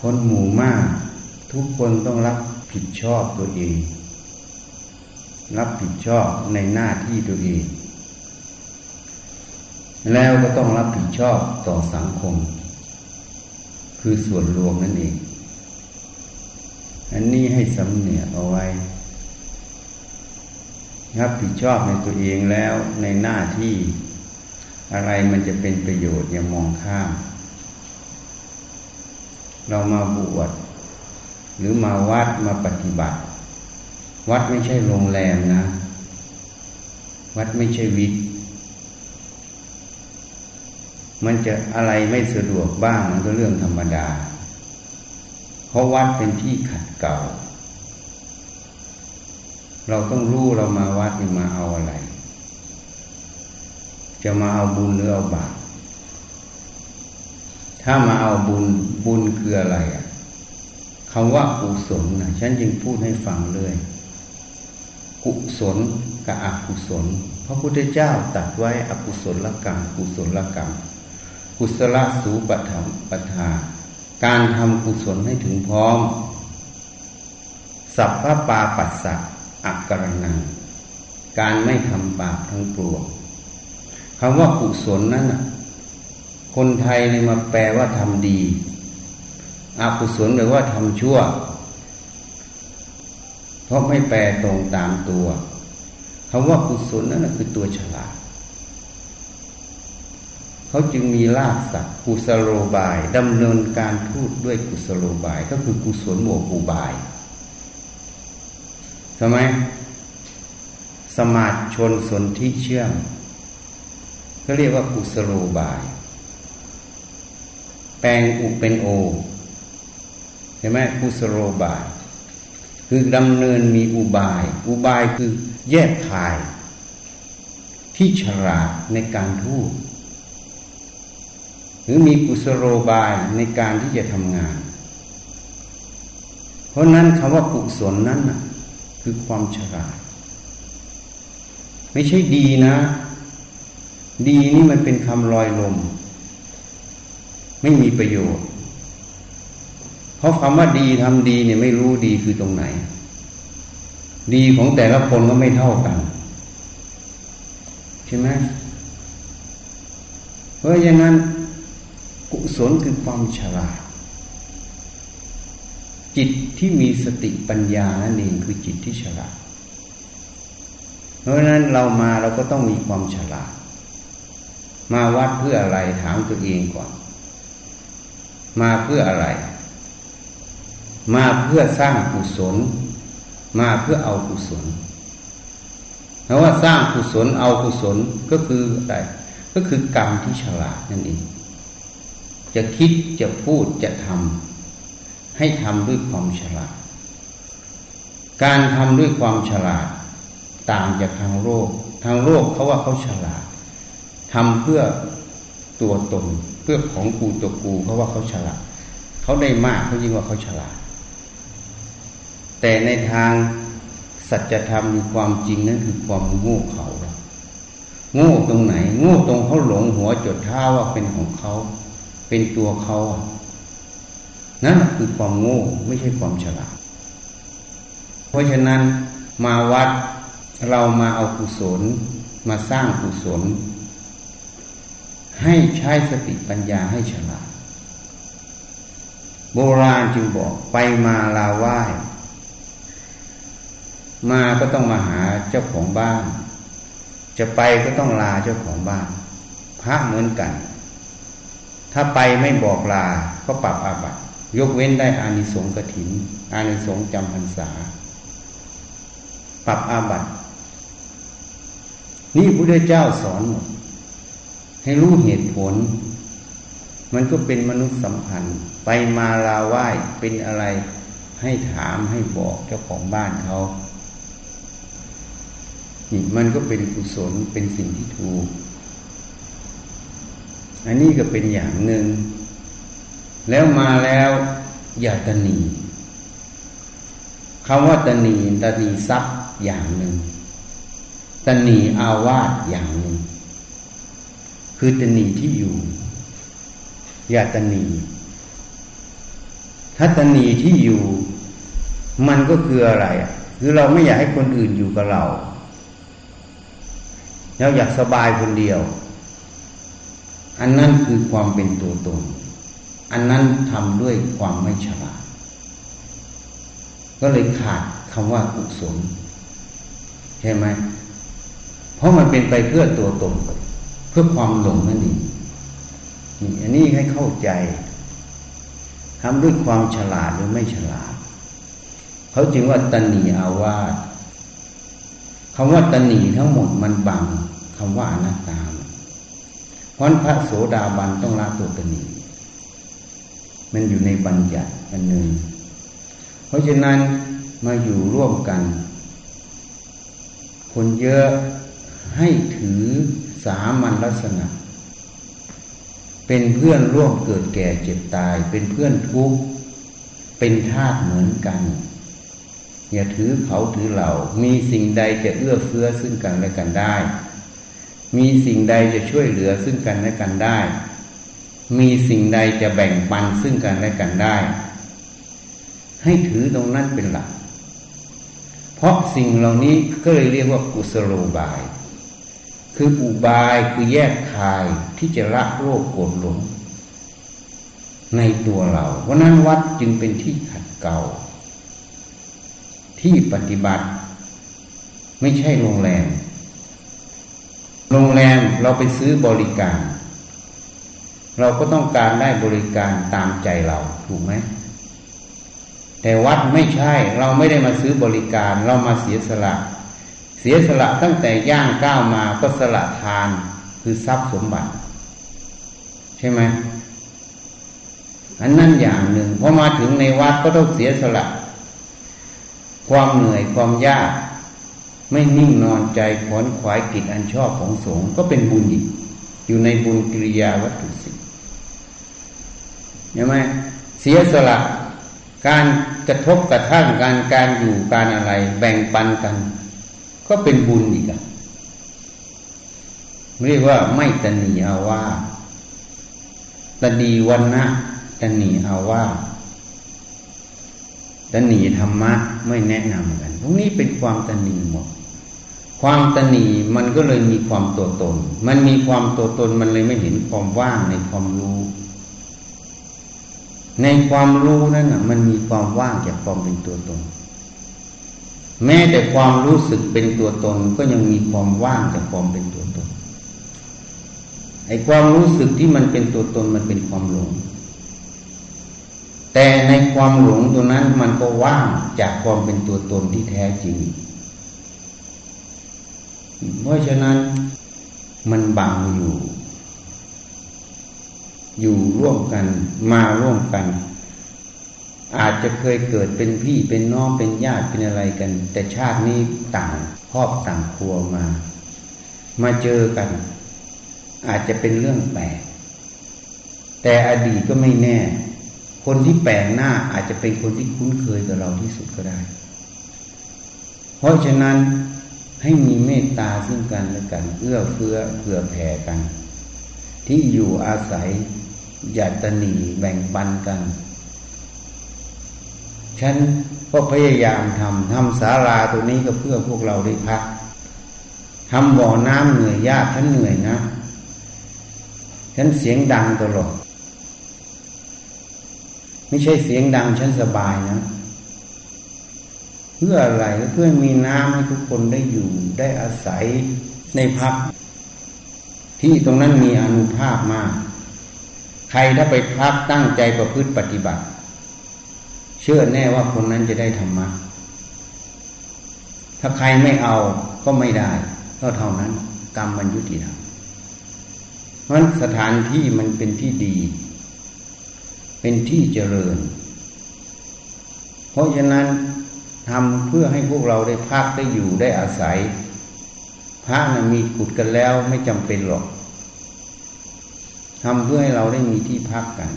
คนหมู่มาก ทุกคนต้องรับผิดชอบตัวเอง รับผิดชอบในหน้าที่ตัวเอง แล้วก็ต้องรับผิดชอบต่อสังคม คือส่วนรวมนั่นเอง อันนี้ให้สำเนียเอาไว้รับผิดชอบในตัวเองแล้วในหน้าที่ อะไรมันจะเป็นประโยชน์อย่ามองข้าม เรามาบวชหรือมาวัดมาปฏิบัติ วัดไม่ใช่โรงแรมนะ วัดไม่ใช่วิทย์มันจะอะไรไม่สะดวกบ้างมันก็เรื่องธรรมดา เพราะวัดเป็นที่ขัดเก่า เราต้องรู้เรามาวัดนี่มาเอาอะไร จะมาเอาบุญหรือเอาบาป ถ้ามาเอาบุญบุญคืออะไรอะคำว่ากุศลนะฉันยังพูดให้ฟังเลย กุศลกับอกุศล พระพุทธเจ้าตัดไว้อกุศลกรรมกุศลกรรม กุศลสูปธรรมปทา การทำกุศลให้ถึงพร้อม สัพพปาปัสสะอักกรนังการไม่ทำบาปทั้งปวงคำว่ากุศลนั้นน่ะ คนไทยเลยมาแปลว่าทำดีอากุศลแปลว่าทำชั่ว เพราะไม่แปลตรงตามตัวคำว่ากุศลนั่นคือตัวฉลาดเขาจึงมีลากศัพท์กุศโลบายดำเนินการพูดด้วยกุศโลบาย ก็คือกุศลหมวกูบายทำไมสมาชนสนที่เชื่อมก็เรียกว่ากุศโลบาย แปลงอุเป็นโอเห็นไหมกุศโลบาย คือดำเนินมีอุบาย อุบายคือแยกขาย ที่ฉลาดในการทูตหรือมีกุศโลบายในการที่จะทำงาน เพราะนั้นคำว่ากุศลนั้นนะคือความฉลาด ไม่ใช่ดีนะ ดีนี่มันเป็นคำลอยลม ไม่มีประโยชน์ เพราะคำว่าดีทำดีเนี่ยไม่รู้ดีคือตรงไหน ดีของแต่ละคนก็ไม่เท่ากัน ใช่ไหมเพราะฉะนั้น กุศลคือความฉลาด จิตที่มีสติปัญญานั่นเองคือจิตที่ฉลาด เพราะฉะนั้นเรามาเราก็ต้องมีความฉลาด มาวัดเพื่ออะไรถามตัวเองก่อน มาเพื่ออะไร มาเพื่อสร้างกุศล มาเพื่อเอากุศลเพราะว่าสร้างกุศลเอากุศลก็คืออะไร ก็คือกรรมที่ฉลาดนั่นเอง จะคิดจะพูดจะทำให้ทำด้วยความฉลาด การทำด้วยความฉลาด ต่างจากทางโลก ทางโลกเขาว่าเขาฉลาดทำเพื่อ ตัวตน เพื่อของกูตัวกูเขาว่าเขาฉลาดเขาได้มากเขายิ่งว่าเขาฉลาด แต่ในทางสัจธรรมมีความจริงนั่นคือความโง่เขาโง่ตรงไหน โง่ตรงเขาหลงหัวจดเท้าว่าเป็นของเขา เป็นตัวเขานั่นคือความโง่ไม่ใช่ความฉลาด เพราะฉะนั้นมาวัดเรามาเอากุศล มาสร้างกุศล ให้ใช้สติปัญญาให้ฉลาด โบราณจึงบอกไปมาลาไหว้มาก็ต้องมาหาเจ้าของบ้าน จะไปก็ต้องลาเจ้าของบ้าน พระเหมือนกัน ถ้าไปไม่บอกลาก็ปรับอาบัติยกเว้นได้อานิสงส์กถิน อานิสงส์จำพรรษา ปรับอาบัตินี่พระเจ้าสอนหมด ให้รู้เหตุผล มันก็เป็นมนุษย์สัมพันธ์ ไปมาลาไหว้เป็นอะไรให้ถามให้บอกเจ้าของบ้านเขานี่มันก็เป็นกุศลเป็นสิ่งที่ถูก อันนี้ก็เป็นอย่างหนึ่ง แล้วมาแล้วอย่าตนีคำว่าตนีตนีทรัพย์อย่างหนึ่งตนีอาวาสอย่างหนึ่ง คือตนีที่อยู่อย่าตนีถ้าตนีที่อยู่ มันก็คืออะไร คือเราไม่อยากให้คนอื่นอยู่กับเราเราอยากสบายคนเดียว อันนั้นคือความเป็นตัวตน อันนั้นทำด้วยความไม่ฉลาด ก็เลยขาดคำว่ากุศลใช่ไหม เพราะมันเป็นไปเพื่อตัวตน พื่อความหลงนั่นเองนี่อันนี้ให้เข้าใจทำด้วยความฉลาดหรือไม่ฉลาด เขาจึงว่าตันีอาวาสคำว่าตันีทั้งหมดมันบังคำว่าอนัตตาเพราะพระโสดาบันต้องละตัวตันีมันอยู่ในบัญญัติอันหนึ่ง เพราะฉะนั้นมาอยู่ร่วมกัน คนเยอะให้ถือ สามัญลักษณะ เป็นเพื่อนร่วมเกิดแก่เจ็บตาย เป็นเพื่อนทุกข์เป็นธาตุเหมือนกัน อย่าถือเขาถือเรามีสิ่งใดจะเอื้อเฟื้อซึ่งกันและกันได้ มีสิ่งใดจะช่วยเหลือซึ่งกันและกันได้ มีสิ่งใดจะแบ่งปันซึ่งกันและกันได้ ให้ถือตรงนั้นเป็นหลัก เพราะสิ่งเหล่านี้ก็เลยเรียกว่ากุศโลบาย คืออุบายคือแยกคายที่จะละโรคโกรธหลงในตัวเราเพราะนั้นวัดจึงเป็นที่ขัดเกลาที่ปฏิบัติ ไม่ใช่โรงแรม โรงแรมเราไปซื้อบริการ เราก็ต้องการได้บริการตามใจเราถูกไหมแต่วัดไม่ใช่ เราไม่ได้มาซื้อบริการ เรามาเสียสละ เสียสละตั้งแต่ย่างก้าวมาก็สละทานคือทรัพย์สมบัติ ใช่ไหมอันนั้นอย่างหนึ่งพอมาถึงในวัดก็ต้องเสียสละ ความเหนื่อยความยาก ไม่นิ่งนอนใจขอนขวายกิจอันชอบของสงฆ์ก็เป็นบุญอีกอยู่ในบุญกิริยาวัตถุสิใช่ไหมเสียสละการกระทบกระทั่งการการอยู่การอะไร แบ่งปันกัน ก็เป็นบุญอีกอะเรียกว่าไม่ตนีอาว่าตนีวันนะตนีอาว่าตนีธรรมะไม่แนะนำกัน พวกนี้เป็นความตนีหมด ความตนีมันก็เลยมีความตัวตน มันมีความตัวตนมันเลยไม่เห็นความว่างในความรู้ ในความรู้นั่นน่ะมันมีความว่างจากความเป็นตัวตน แม้แต่ความรู้สึกเป็นตัวตนก็ยังมีความว่างจากความเป็นตัวตน ไอ้ความรู้สึกที่มันเป็นตัวตนมันเป็นความหลง แต่ในความหลงตัวนั้นมันก็ว่างจากความเป็นตัวตนที่แท้จริง เพราะฉะนั้นมันบังอยู่ อยู่ร่วมกันมาร่วมกัน อาจจะเคยเกิดเป็นพี่เป็นน้องเป็นญาติเป็นอะไรกัน แต่ชาตินี้ต่างครอบต่างครัวมา มาเจอกัน อาจจะเป็นเรื่องแปลกแต่อดีตก็ไม่แน่ คนที่แปลกหน้าอาจจะเป็นคนที่คุ้นเคยกับเราที่สุดก็ได้ เพราะฉะนั้นให้มีเมตตาซึ่งกันและกัน เอื้อเฟื้อเผื่อแผ่กัน ที่อยู่อาศัยอย่าตนีแบ่งปันกัน ฉันก็พยายามทำทำศาลาตัวนี้ก็เพื่อพวกเราได้พักทำบ่อน้ำเหนื่อยยากฉันเหนื่อยนะ ฉันเสียงดังตลอดไม่ใช่เสียงดังฉันสบายนะ เพื่ออะไรเพื่อมีน้ำให้ทุกคนได้อยู่ได้อาศัยในพัก ที่ตรงนั้นมีอนุภาพมาก ใครถ้าไปพักตั้งใจประพฤติปฏิบัติ ชื่อแน่ว่าคนนั้นจะได้ธรรมะ ถ้าใครไม่เอาก็ไม่ได้ ก็เท่านั้น กรรมมันยุติธรรมเพราะสถานที่มันเป็นที่ดี เป็นที่เจริญ เพราะฉะนั้นทำเพื่อให้พวกเราได้พักได้อยู่ได้อาศัย พระนะมีขุดกันแล้วไม่จำเป็นหรอกทำเพื่อให้เราได้มีที่พักกัน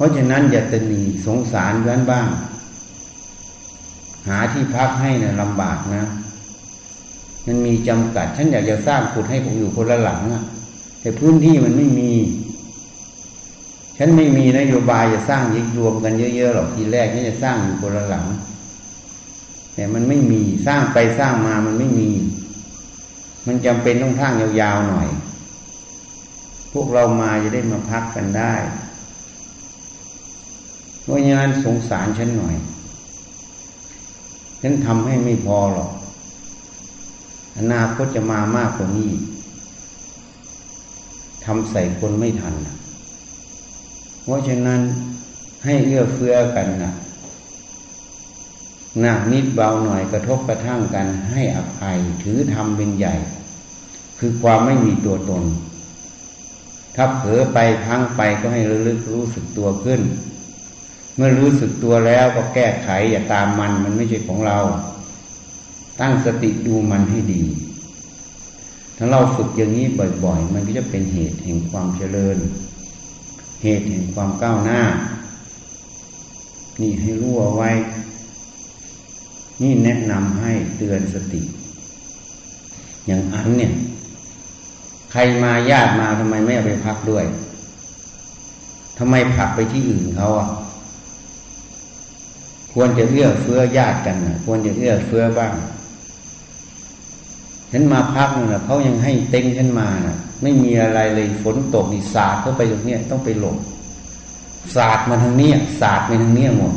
ราะฉะนั้นอย่าตนีสงสารย้อนบ้าง หาที่พักให้นะ่ะลำบากนะ มันมีจำกัด ฉันอยากจะสร้างขุดให้ผมอยู่คนละหลังอะแต่พื้นที่มันไม่มี ฉันไม่มีนโยบายจะสร้างยิกรวมกันเยอะๆหรอกทีแรกนี่จะสร้างอยู่คนละหลัง แต่มันไม่มีสร้างไปสร้างมามันไม่มี มันจำเป็นต้องทางยาวๆหน่อย พวกเรามาจะได้มาพักกันได้ เพราะงั้นสงสารฉันหน่อย ฉันทำให้ไม่พอหรอก อนาคตจะมามากกว่านี้ทำใส่คนไม่ทันเพราะฉะนั้นให้เอื้อเฟื้อกันนะหนักนิดเบาหน่อยกระทบกระทั่งกันให้อภัยถือทำเป็นใหญ่ คือความไม่มีตัวตน ถ้าเผลอไปพังไปก็ให้ระลึกรู้สึกตัวขึ้น มื่อรู้สึกตัวแล้วก็แก้ไขอย่าตามมันมันไม่ใช่ของเรา ตั้งสติดูมันให้ดี ถ้าเราฝึกอย่างนี้บ่อยๆ มันก็จะเป็นเหตุแห่งความเจริญ เหตุแห่งความก้าวหน้า นี่ให้รู้เอาไว้ นี่แนะนำให้เตือนสติ อย่างอันเนี่ย ใครมาญาติมาทำไมไม่เอาไปพักด้วยทำไมผักไปที่อื่นเขาอะ ควรจะเอื้อเฟื้อญาติกันนะควรจะเอื้อเฟื้อบ้างฉันมาพักนึงนะเขายังให้เต็งฉันมานะไม่มีอะไรเลยฝนตกนี่สาดเข้าไปตรงเนี้ยต้องไปหลบสาดมาทางนี้สาดไปทางนี้หมด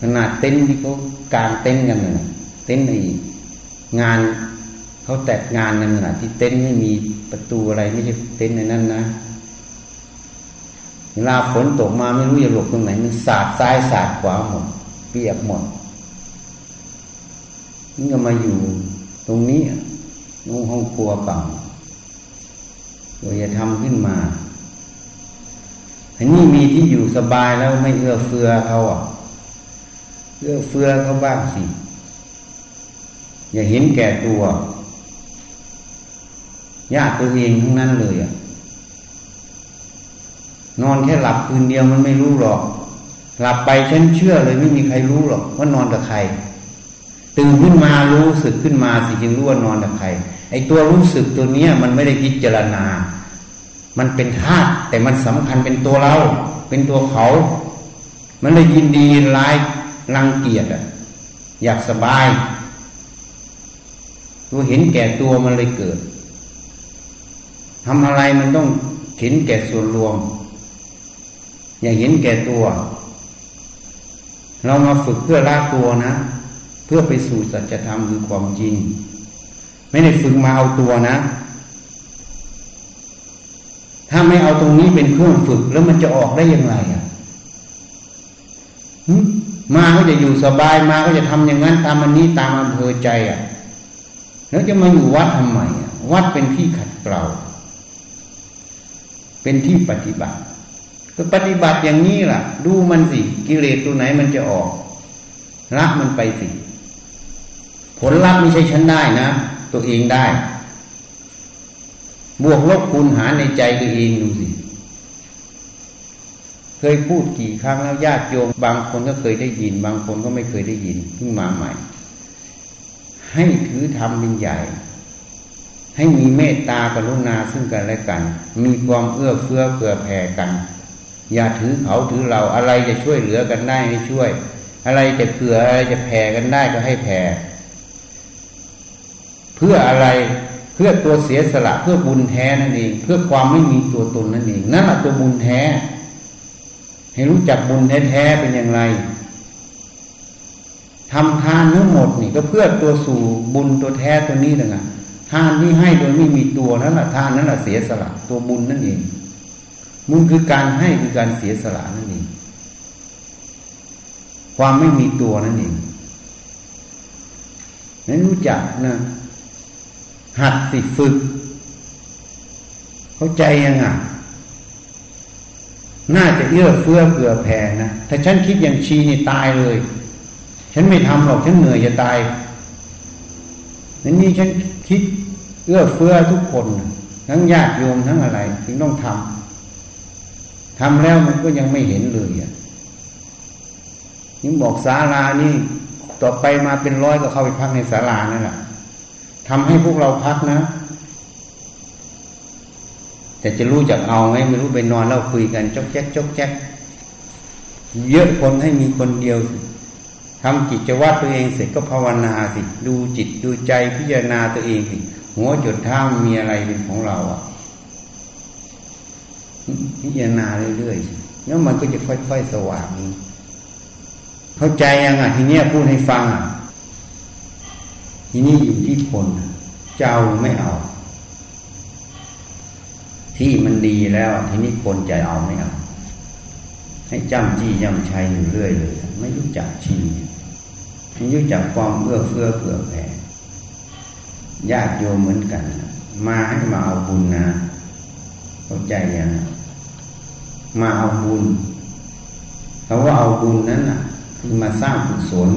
ขนาดเต็นที่เขาการเต็นกันนะเต็นไอ้งานเขาแตกงานนั่นนะที่เต็นไม่มีประตูอะไรไม่ใช่เต็นในนั้นนะ เวลาฝนตกมาไม่รู้จะหลบตรงไหน มันสาดซ้ายสาดขวาหมด เปียกหมดนี่ก็มาอยู่ตรงนี้นุ่งห้องครัวเก่าเราจะทำขึ้นมาอันนี้มีที่อยู่สบายแล้วไม่เอื้อเฟื้อเขาอะเอื้อเฟื้อเขาบ้างสิ อย่าเห็นแก่ตัวญาติตัวเองทั้งนั้นเลยอะ นอนแค่หลับคืนเดียวมันไม่รู้หรอก หลับไปฉันเชื่อเลยไม่มีใครรู้หรอกว่านอนกับใคร ตื่นขึ้นมารู้สึกขึ้นมาสิจึงรู้ว่านอนกับใคร ไอ้ตัวรู้สึกตัวเนี้ย มันไม่ได้พิจารณา มันเป็นธาตุแต่มันสำคัญเป็นตัวเรา เป็นตัวเขา มันเลยยินดีร้ายรังเกียจอะ อยากสบายตัวเห็นแก่ตัวมันเลยเกิดทำอะไรมันต้องเห็นแก่ส่วนรวม อย่าเห็นแก่ตัว เรามาฝึกเพื่อละตัวนะ เพื่อไปสู่สัจธรรมคือความจริง ไม่ได้ฝึกมาเอาตัวนะ ถ้าไม่เอาตรงนี้เป็นเครื่องฝึกแล้วมันจะออกได้อย่างไรอะมาก็จะอยู่สบายมาก็จะทำอย่างนั้น ตามอันนี้ตามอำเภอใจอะ แล้วจะมาอยู่วัดทำไมอะ วัดเป็นที่ขัดเกลาเป็นที่ปฏิบัติ ก็ปฏิบัติอย่างนี้ล่ะ ดูมันสิ กิเลสตัวไหนมันจะออกละมันไปสิ ผลลัพธ์ไม่ใช่ฉันได้นะ ตัวเองได้ บวกลบคูณหารในใจตัวเองดูสิ เคยพูดกี่ครั้งแล้วญาติโยมบางคนก็เคยได้ยิน บางคนก็ไม่เคยได้ยินเพิ่งมาใหม่ ให้ถือธรรมเป็นใหญ่ให้มีเมตตากรุณาซึ่งกันและกัน มีความเอื้อเฟื้อเผื่อแผ่กัน อย่าถือเขาถือเราอะไรจะช่วยเหลือกันได้ให้ช่วย อะไรจะเผื่ออะไรจะแผ่กันได้ก็ให้แผ่เพื่ออะไรเพื่อตัวเสียสละเพื่อบุญแท้นั่นเอง เพื่อความไม่มีตัวตนนั่นเองนั่นแหละตัวบุญแท้ ให้รู้จักบุญแท้ๆเป็นอย่างไรทำทานทั้งหมดนี่ก็เพื่อตัวสู่บุญตัวแท้ตัวนี้นะทานที่ให้โดยไม่มีตัวนั่นแหละทานนั่นแหละเสียสละตัวบุญนั่นเอง บุญคือการให้คือการเสียสละนั่นเองความไม่มีตัวนั่นเองนั้นรู้จักนะหัดสิฝึก เข้าใจยังอะน่าจะเอื้อเฟื้อเผื่อแผ่นะถ้าฉันคิดอย่างชีนี่ตายเลย ฉันไม่ทำหรอกฉันเหนื่อยจะตายนั่นนี่ฉันคิดเอื้อเฟื้อทุกคน ทั้งญาติโยมทั้งอะไร ถึงต้องทำ ทำแล้วมันก็ยังไม่เห็นเลยอะยังบอกศาลานี่ต่อไปมาเป็นร้อยก็เข้าไปพักในศาลานั่นแหละทำให้พวกเราพักนะ แต่จะรู้จักเอาไหมไม่รู้ไปนอนแล้วคุยกันจกแจ๊กจกแจ๊กเยอะคนให้มีคนเดียวทำกิจวัตรตัวเองเสร็จก็ภาวนาสิ ดูจิตดูใจพิจารณาตัวเองสิหัวจุดเท้ามีอะไรเป็นของเราอะ พิจารณาเรื่อยๆแล้วมันก็จะค่อย ๆ สว่างเข้าใจยังอะทีเนี้ยพูดให้ฟังอะทีนี้อยู่ที่คนเจะเอาไม่เอา ที่มันดีแล้ว ทีนี้คนจะเอาไม่เอาให้จำจี้จำชัยอยู่เรื่อยเลย ไม่รู้จักชีไม่รู้จักความเอื้อเฟื้อเผื่อแผ่ญาติโยมเหมือนกัน มาให้มาเอาบุญนะเข้าใจยัง มาเอาบุญคำว่าเอาบุญนั้นน่ะ คือมาสร้างกุศล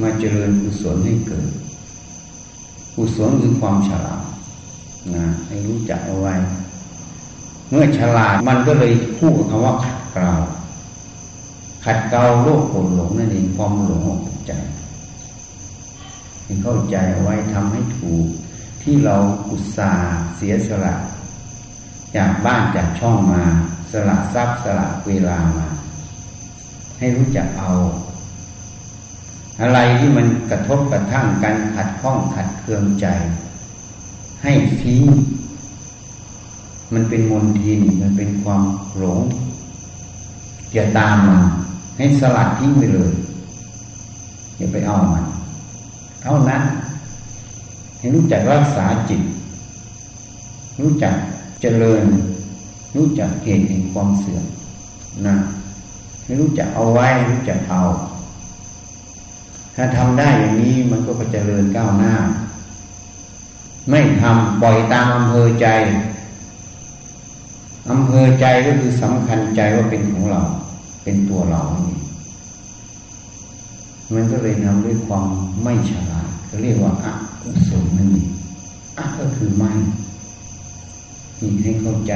มาเจริญกุศลให้เกิดกุศลคือความฉลาดนะให้รู้จักเอาไว้ เมื่อฉลาดมันก็เลยคู่กับคำว่าขัดเกลาขัดเกลาโลกโกรธหลงนั่นเองความหลงออกใจให้เข้าใจเอาไว้ทำให้ถูก ที่เราอุตส่าห์เสียสละ จากบ้านจากช่องมา สละทรัพย์สละเวลามา ให้รู้จักเอา อะไรที่มันกระทบกระทั่งกันขัดข้องขัดเคืองใจ ให้ทิ้งมันเป็นมนทินมันเป็นความหลงอย่าตามมันให้สลัดทิ้งไปเลยอย่าไปเอามันเท่านั้นให้รู้จักรักษาจิต รู้จักเจริญ รู้จักเหตุแห่งความเสื่อมนะให้รู้จักเอาไว้รู้จักเอา ถ้าทำได้อย่างนี้มันก็จะเจริญก้าวหน้า ไม่ทำปล่อยตามอำเภอใจอำเภอใจก็คือสำคัญใจว่าเป็นของเรา เป็นตัวเรานี่มันก็เลยทำด้วยความไม่ฉลาดเขาเรียกว่าอกุศลนั่นเองอะก็คือไม่นี่ให้เข้าใจ